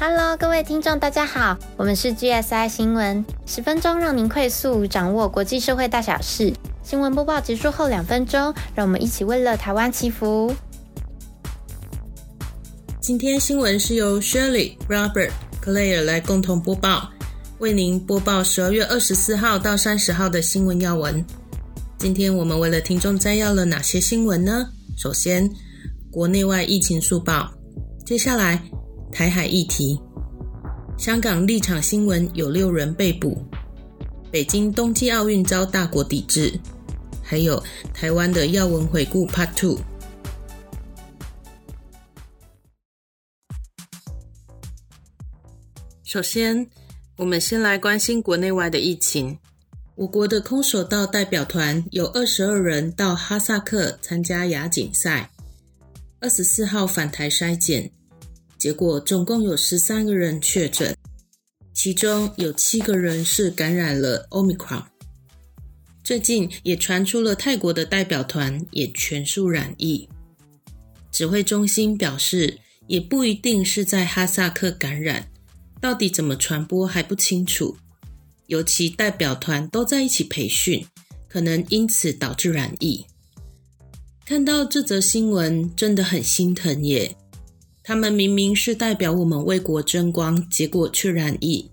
Hello，各位听众，大家好，我们是 GSI 新闻，十分钟让您快速掌握国际社会大小事。新闻播报结束后两分钟，让我们一起为了台湾祈福。今天新闻是由 Shirley、Robert、Claire 来共同播报，为您播报十二月二十四号到三十号的新闻要闻。今天我们为了听众摘要了哪些新闻呢？首先，国内外疫情速报，接下来。台海议题，香港立场新闻有六人被捕，北京冬季奥运遭大国抵制，还有台湾的要闻回顾 Part Two。首先，我们先来关心国内外的疫情。我国的空手道代表团有二十二人到哈萨克参加亚锦赛，二十四号返台筛检。结果总共有十三个人确诊，其中有七个人是感染了 Omicron。最近也传出了泰国的代表团也全数染疫。指挥中心表示，也不一定是在哈萨克感染，到底怎么传播还不清楚。尤其代表团都在一起培训，可能因此导致染疫。看到这则新闻，真的很心疼耶。他们明明是代表我们为国争光，结果却染疫，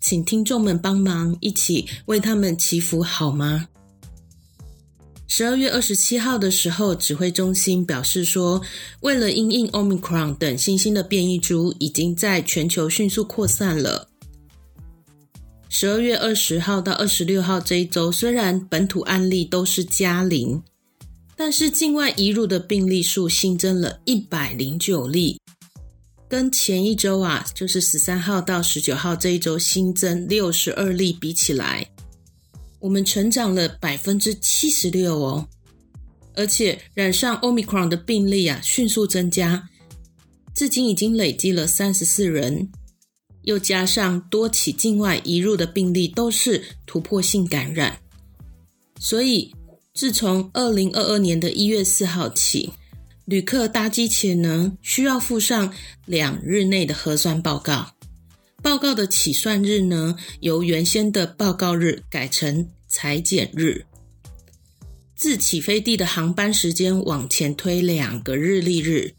请听众们帮忙一起为他们祈福好吗？十二月二十七号的时候，指挥中心表示说，为了因应 Omicron 等新兴的变异株，已经在全球迅速扩散了。十二月二十号到二十六号这一周，虽然本土案例都是加零。但是境外移入的病例数新增了一百零九例，跟前一周啊，就是十三号到十九号这一周新增六十二例比起来，我们成长了百分之七十六哦。而且染上 Omicron 的病例啊迅速增加，至今已经累积了三十四人，又加上多起境外移入的病例都是突破性感染，所以。自从二零二二年的一月四号起，旅客搭机前呢，需要附上两日内的核酸报告。报告的起算日呢，由原先的报告日改成裁剪日。自起飞地的航班时间往前推两个日历日，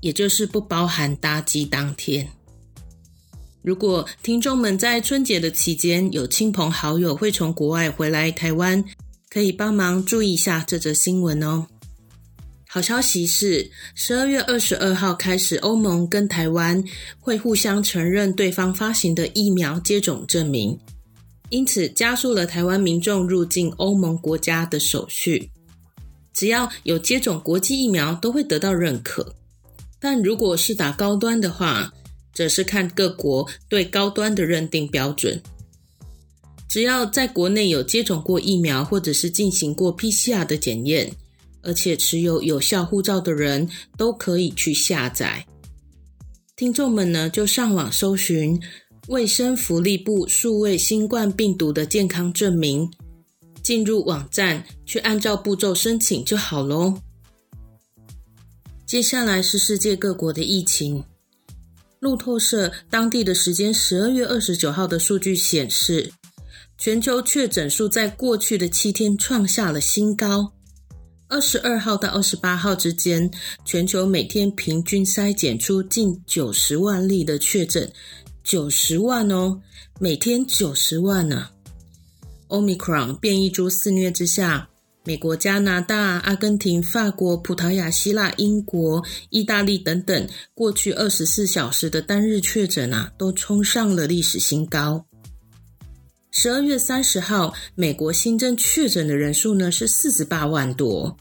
也就是不包含搭机当天。如果听众们在春节的期间有亲朋好友会从国外回来台湾，可以帮忙注意一下这则新闻哦。好消息是，十二月二十二号开始，欧盟跟台湾会互相承认对方发行的疫苗接种证明，因此加速了台湾民众入境欧盟国家的手续。只要有接种国际疫苗，都会得到认可。但如果是打高端的话，则是看各国对高端的认定标准。只要在国内有接种过疫苗，或者是进行过 PCR 的检验，而且持有有效护照的人，都可以去下载。听众们呢，就上网搜寻卫生福利部数位新冠病毒的健康证明，进入网站去按照步骤申请就好喽。接下来是世界各国的疫情。路透社当地的时间十二月二十九号的数据显示。全球确诊数在过去的七天创下了新高。二十二号到二十八号之间，全球每天平均筛检出近九十万例的确诊，九十万哦，每天九十万呢。Omicron 变异株肆虐之下，美国、加拿大、阿根廷、法国、葡萄牙、希腊、英国、意大利等等，过去二十四小时的单日确诊啊，都冲上了历史新高。十二月三十号，美国新增确诊的人数呢是四十八万多，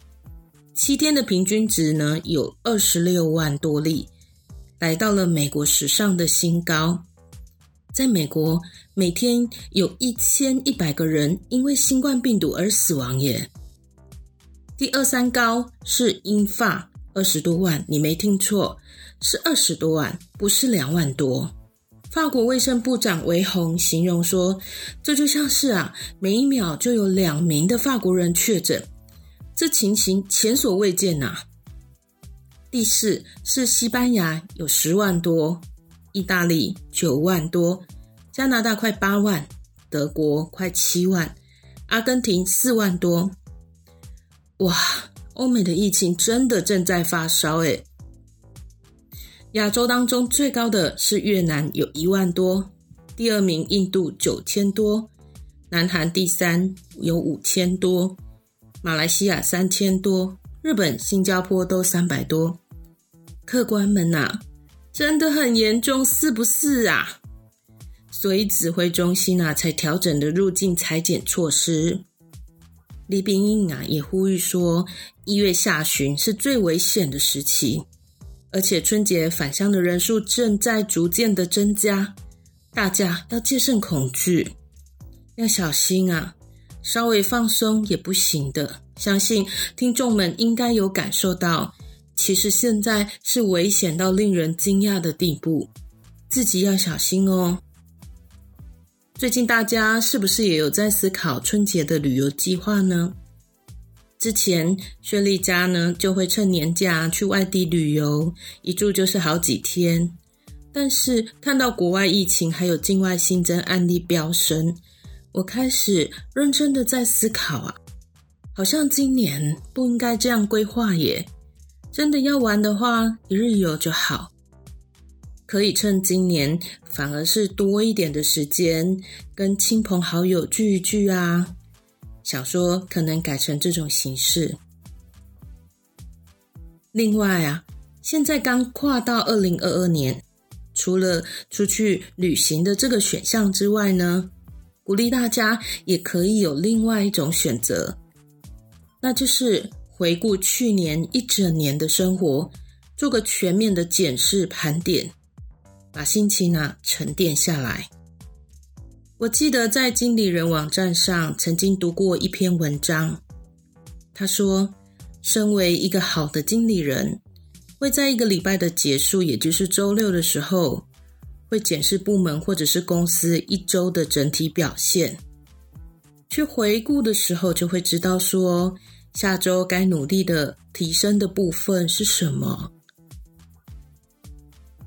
七天的平均值呢有二十六万多例，来到了美国史上的新高。在美国，每天有一千一百个人因为新冠病毒而死亡耶。第二三高是英法，二十多万，你没听错，是二十多万，不是两万多。法国卫生部长维洪形容说：“这就像是啊，每一秒就有两名的法国人确诊，这情形前所未见呐。”第四是西班牙，有十万多，意大利九万多，加拿大快八万，德国快七万，阿根廷四万多。哇，欧美的疫情真的正在发烧诶！亚洲当中最高的是越南，有一万多，第二名印度九千多，南韩第三有五千多，马来西亚三千多，日本、新加坡都三百多。客官们呐，真的很严重，是不是啊？所以指挥中心啊，才调整的入境裁剪措施。李炳英啊，也呼吁说，一月下旬是最危险的时期。而且春节返乡的人数正在逐渐的增加，大家要戒慎恐惧，要小心啊！稍微放松也不行的。相信听众们应该有感受到，其实现在是危险到令人惊讶的地步，自己要小心哦。最近大家是不是也有在思考春节的旅游计划呢？之前，薛丽家呢就会趁年假去外地旅游，一住就是好几天。但是看到国外疫情还有境外新增案例飙升，我开始认真的在思考啊，好像今年不应该这样规划耶。真的要玩的话，一日游就好，可以趁今年反而是多一点的时间，跟亲朋好友聚一聚啊。小说可能改成这种形式。另外啊，现在刚跨到二零二二年，除了出去旅行的这个选项之外呢，鼓励大家也可以有另外一种选择，那就是回顾去年一整年的生活，做个全面的检视盘点，把心情呢沉淀下来。我记得在经理人网站上曾经读过一篇文章，他说，身为一个好的经理人，会在一个礼拜的结束，也就是周六的时候，会检视部门或者是公司一周的整体表现，去回顾的时候，就会知道说下周该努力的提升的部分是什么，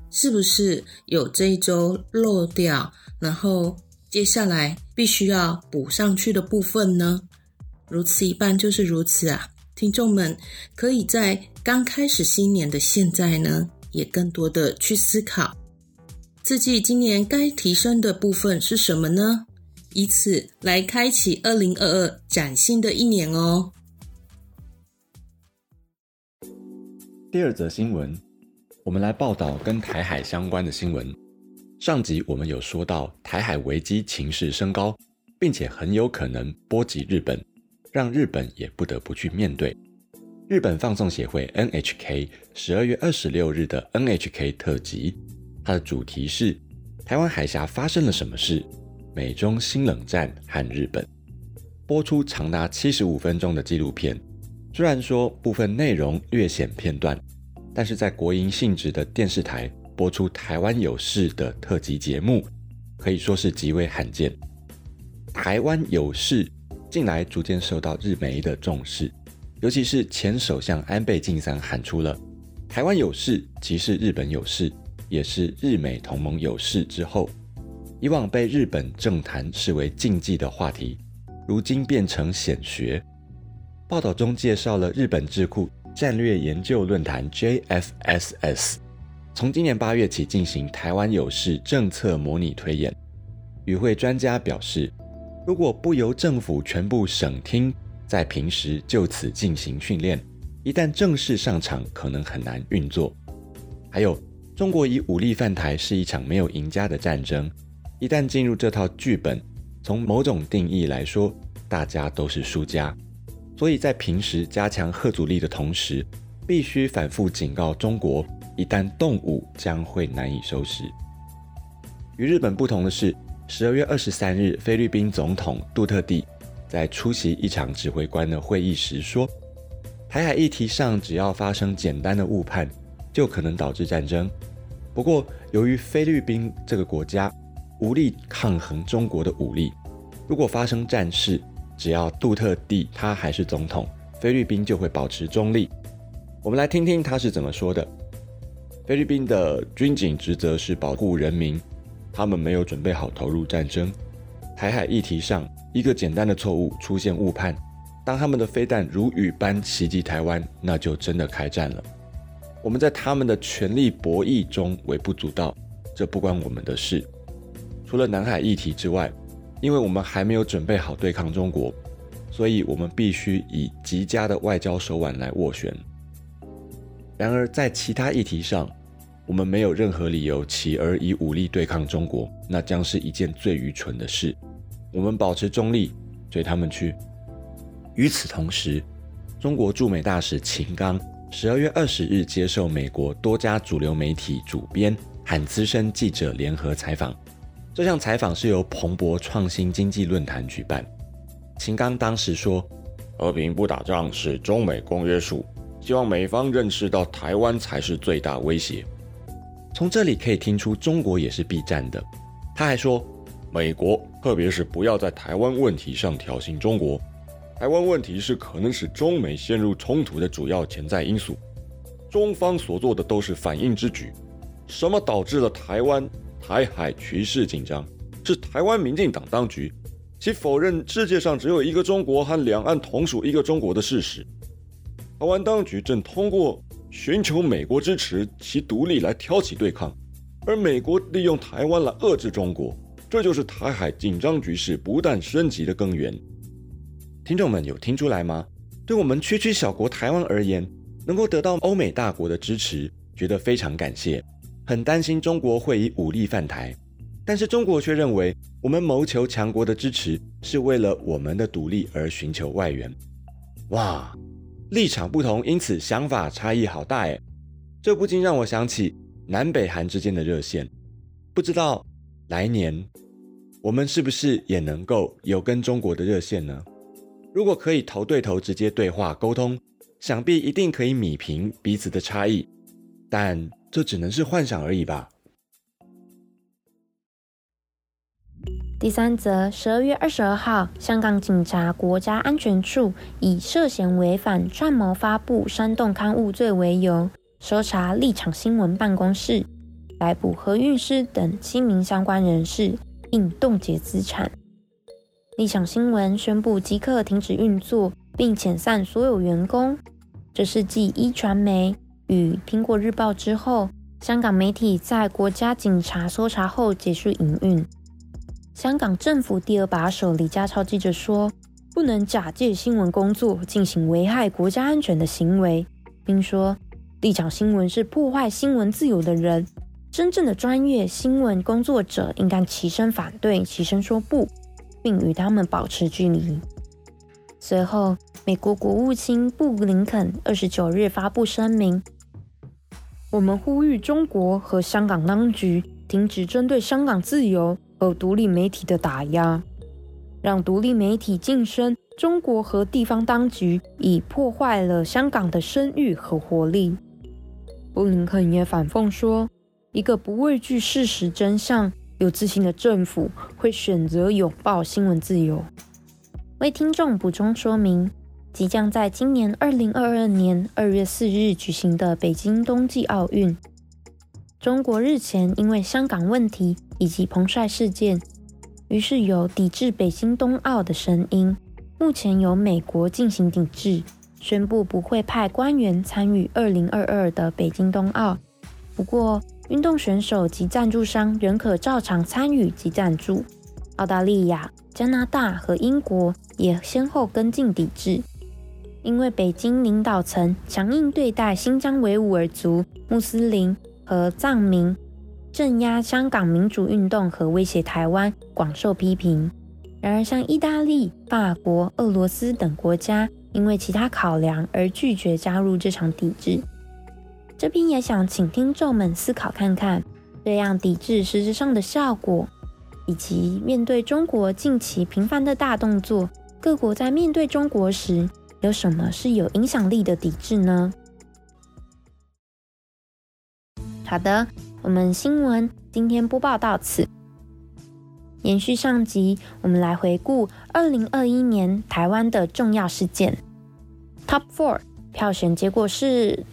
是不是有这一周漏掉，然后。接下来必须要补上去的部分呢？如此一般就是如此啊！听众们可以在刚开始新年的现在呢，也更多的去思考自己今年该提升的部分是什么呢？以此来开启二零二二崭新的一年哦。第二则新闻，我们来报道跟台海相关的新闻。上集我们有说到台海危机情势升高，并且很有可能波及日本，让日本也不得不去面对。日本放送协会 NHK 十二月二十六日的 NHK 特辑，它的主题是台湾海峡发生了什么事？美中新冷战和日本，播出长达七十五分钟的纪录片。虽然说部分内容略显片段，但是在国营性质的电视台。播出台湾有事的特辑节目，可以说是极为罕见。台湾有事近来逐渐受到日媒的重视，尤其是前首相安倍晋三喊出了“台湾有事即是日本有事，也是日美同盟有事”之后，以往被日本政坛视为禁忌的话题，如今变成显学。报道中介绍了日本智库战略研究论坛 JFSS。从今年八月起进行台湾有事政策模拟推演，与会专家表示，如果不由政府全部省厅在平时就此进行训练，一旦正式上场，可能很难运作。还有，中国以武力犯台是一场没有赢家的战争，一旦进入这套剧本，从某种定义来说，大家都是输家。所以在平时加强核阻力的同时，必须反复警告中国。一旦动武，将会难以收拾。与日本不同的是，十二月二十三日，菲律宾总统杜特地在出席一场指挥官的会议时说：“台海议题上，只要发生简单的误判，就可能导致战争。不过，由于菲律宾这个国家无力抗衡中国的武力，如果发生战事，只要杜特地他还是总统，菲律宾就会保持中立。”我们来听听他是怎么说的。菲律宾的军警职责是保护人民，他们没有准备好投入战争。台海议题上，一个简单的错误出现误判，当他们的飞弹如雨般袭击台湾，那就真的开战了。我们在他们的权力博弈中微不足道，这不关我们的事。除了南海议题之外，因为我们还没有准备好对抗中国，所以我们必须以极佳的外交手腕来斡旋。然而，在其他议题上，我们没有任何理由起而以武力对抗中国，那将是一件最愚蠢的事。我们保持中立，随他们去。与此同时，中国驻美大使秦刚。十二月二十日，接受美国多家主流媒体主编和资深记者联合采访。这项采访是由彭博创新经济论坛举办。秦刚当时说：“和平不打仗是中美公约数，希望美方认识到台湾才是最大威胁。”从这里可以听出，中国也是避战的。他还说：“美国，特别是不要在台湾问题上挑衅中国。”台湾问题是可能使中美陷入冲突的主要潜在因素，中方所做的都是反应之举。什么导致了台湾台海局势紧张？是台湾民进党当局其否认世界上只有一个中国和两岸同属一个中国的事实。台湾当局正通过寻求美国支持其独立来挑起对抗，而美国利用台湾来遏制中国，这就是台海紧张局势不断升级的根源。听众们有听出来吗？对我们区区小国台湾而言，能够得到欧美大国的支持，觉得非常感谢。很担心中国会以武力犯台，但是中国却认为我们谋求强国的支持是为了我们的独立而寻求外援。哇，立场不同，因此想法差异好大诶。这不禁让我想起南北韩之间的热线。不知道来年我们是不是也能够有跟中国的热线呢？如果可以头对头直接对话沟通，想必一定可以米平彼此的差异，但这只能是幻想而已吧。第三则，十二月二十二号，香港警察国家安全处以涉嫌违反串谋发布煽动刊物罪为由，搜查立场新闻办公室，逮捕何韵诗等七名相关人士，并冻结资产。立场新闻宣布即刻停止运作，并遣散所有员工。这是继一传媒与苹果日报之后，香港媒体在国家警察搜查后结束营运。香港政府第二把手李家超记者说：“不能假借新闻工作进行危害国家安全的行为，并说立场新闻是破坏新闻自由的人。真正的专业新闻工作者应该齐声反对，齐声说不。”并与他们保持距离。随后，美国国务卿布林肯二十九日发布声明：“我们呼吁中国和香港当局停止针对香港自由和独立媒体的打压，让独立媒体晋升。中国和地方当局已破坏了香港的声誉和活力。”布林肯也反讽说：“一个不畏惧事实真相。”有自信的政府会选择拥抱新闻自由。为听众补充说明，即将在今年二零二二年二月四日举行的北京冬季奥运，中国日前因为香港问题以及彭帅事件，于是有抵制北京冬奥的声音。目前由美国进行抵制，宣布不会派官员参与二零二二的北京冬奥。不过，运动选手及赞助商仍可照常参与及赞助。澳大利亚、加拿大和英国也先后跟进抵制，因为北京领导层强硬对待新疆维吾尔族、穆斯林和藏民，镇压香港民主运动和威胁台湾，广受批评。然而，像意大利、法国、俄罗斯等国家，因为其他考量而拒绝加入这场抵制。这边也想请听众们思考看看，这样抵制实质上的效果，以及面对中国近期频繁的大动作，各国在面对中国时，有什么是有影响力的抵制呢？好的，我们新闻今天播报到此。延续上集，我们来回顾二零二一年台湾的重要事件。Top Four 票选结果是。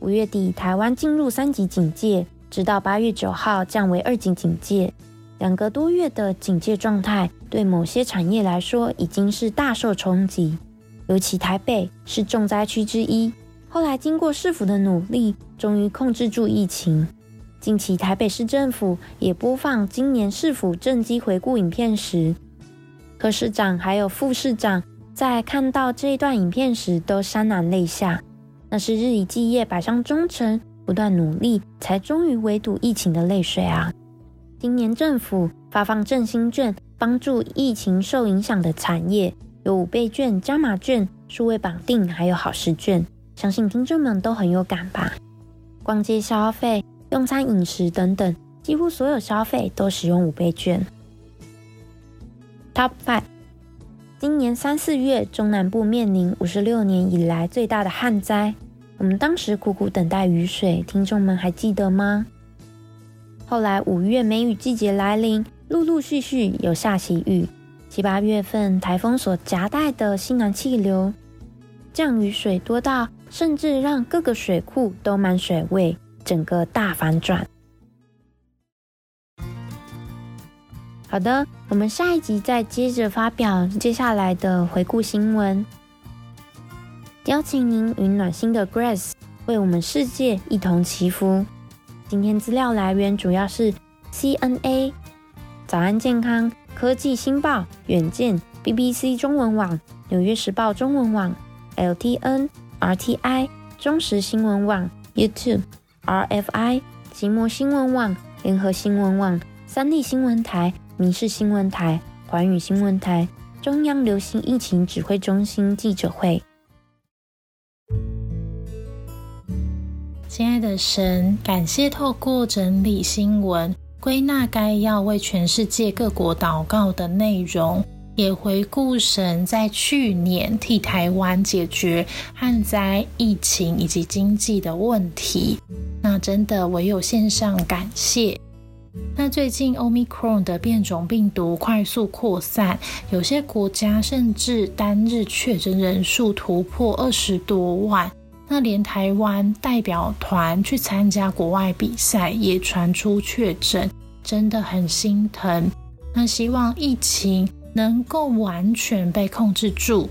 五月底台湾进入三级警戒，直到八月九号降为二级警戒。两个多月的警戒状态，对某些产业来说已经是大受冲击。尤其台北是重灾区之一。后来经过市府的努力，终于控制住疫情。近期台北市政府也播放今年市府政绩回顾影片时，柯市长还有副市长在看到这一段影片时都潸然泪下。那是日以继夜、百上忠诚、不断努力，才终于围堵疫情的泪水啊！今年政府发放振兴券，帮助疫情受影响的产业，有五倍券、加码券、数位绑定，还有好事券，相信听众们都很有感吧？逛街消费、用餐饮食等等，几乎所有消费都使用五倍券。Top five，今年三四月，中南部面临五十六年以来最大的旱灾，我们当时苦苦等待雨水，听众们还记得吗？后来五月梅雨季节来临，陆陆续续有下起雨。七八月份台风所夹带的西南气流，降雨水多到甚至让各个水库都满水位，整个大反转。好的，我们下一集再接着发表接下来的回顾新闻，邀请您与暖心的 Grace 为我们世界一同祈福。今天资料来源主要是 CNA、早安健康、科技新报、远见、BBC 中文网、纽约时报中文网、LTN、RTI、中时新闻网、YouTube、RFI、即墨新闻网、联合新闻网、三立新闻台、民事新闻台、环宇新闻台、中央流行疫情指挥中心记者会。亲爱的神，感谢透过整理新闻、归纳该要为全世界各国祷告的内容，也回顾神在去年替台湾解决旱灾、疫情以及经济的问题。那真的唯有线上感谢。那最近 Omicron 的变种病毒快速扩散，有些国家甚至单日确诊人数突破二十多万。那连台湾代表团去参加国外比赛也传出确诊，真的很心疼。那希望疫情能够完全被控制住。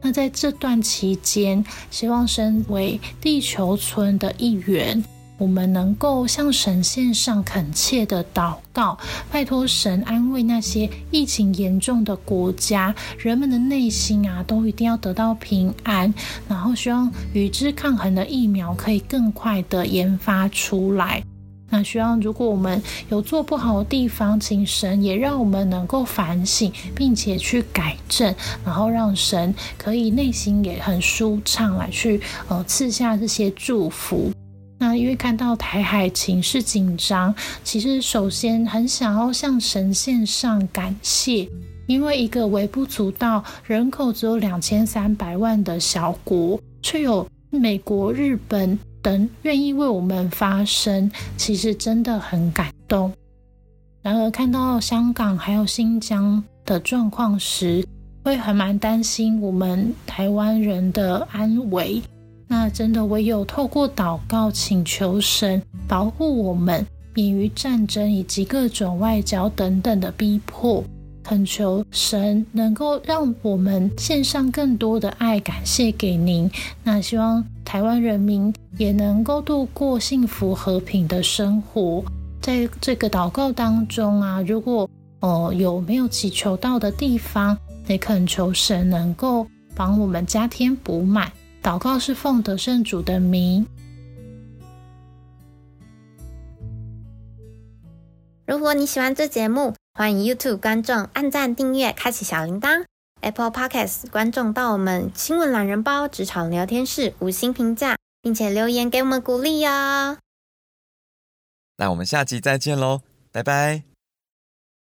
那在这段期间，希望身为地球村的一员。我们能够向神献上恳切的祷告，拜托神安慰那些疫情严重的国家，人们的内心啊，都一定要得到平安。然后希望与之抗衡的疫苗可以更快的研发出来。那希望如果我们有做不好的地方，请神也让我们能够反省，并且去改正，然后让神可以内心也很舒畅，来去呃赐下这些祝福。那因为看到台海情势紧张，其实首先很想要向神献上感谢，因为一个微不足道、人口只有两千三百万的小国，却有美国、日本等愿意为我们发声，其实真的很感动。然而看到香港还有新疆的状况时，会很蛮担心我们台湾人的安危。那真的唯有透过祷告，请求神保护我们，免于战争以及各种外交等等的逼迫。恳求神能够让我们献上更多的爱，感谢给您。那希望台湾人民也能够度过幸福和平的生活。在这个祷告当中啊，如果哦有没有祈求到的地方，也恳求神能够帮我们加添补满。祷告是奉得圣主的名。如果你喜欢这节目，欢迎 YouTube 观众按赞、订阅、开启小铃铛；Apple Podcast 观众到我们新闻懒人包职场聊天室五星评价，并且留言给我们鼓励哟。那我们下集再见喽，拜拜。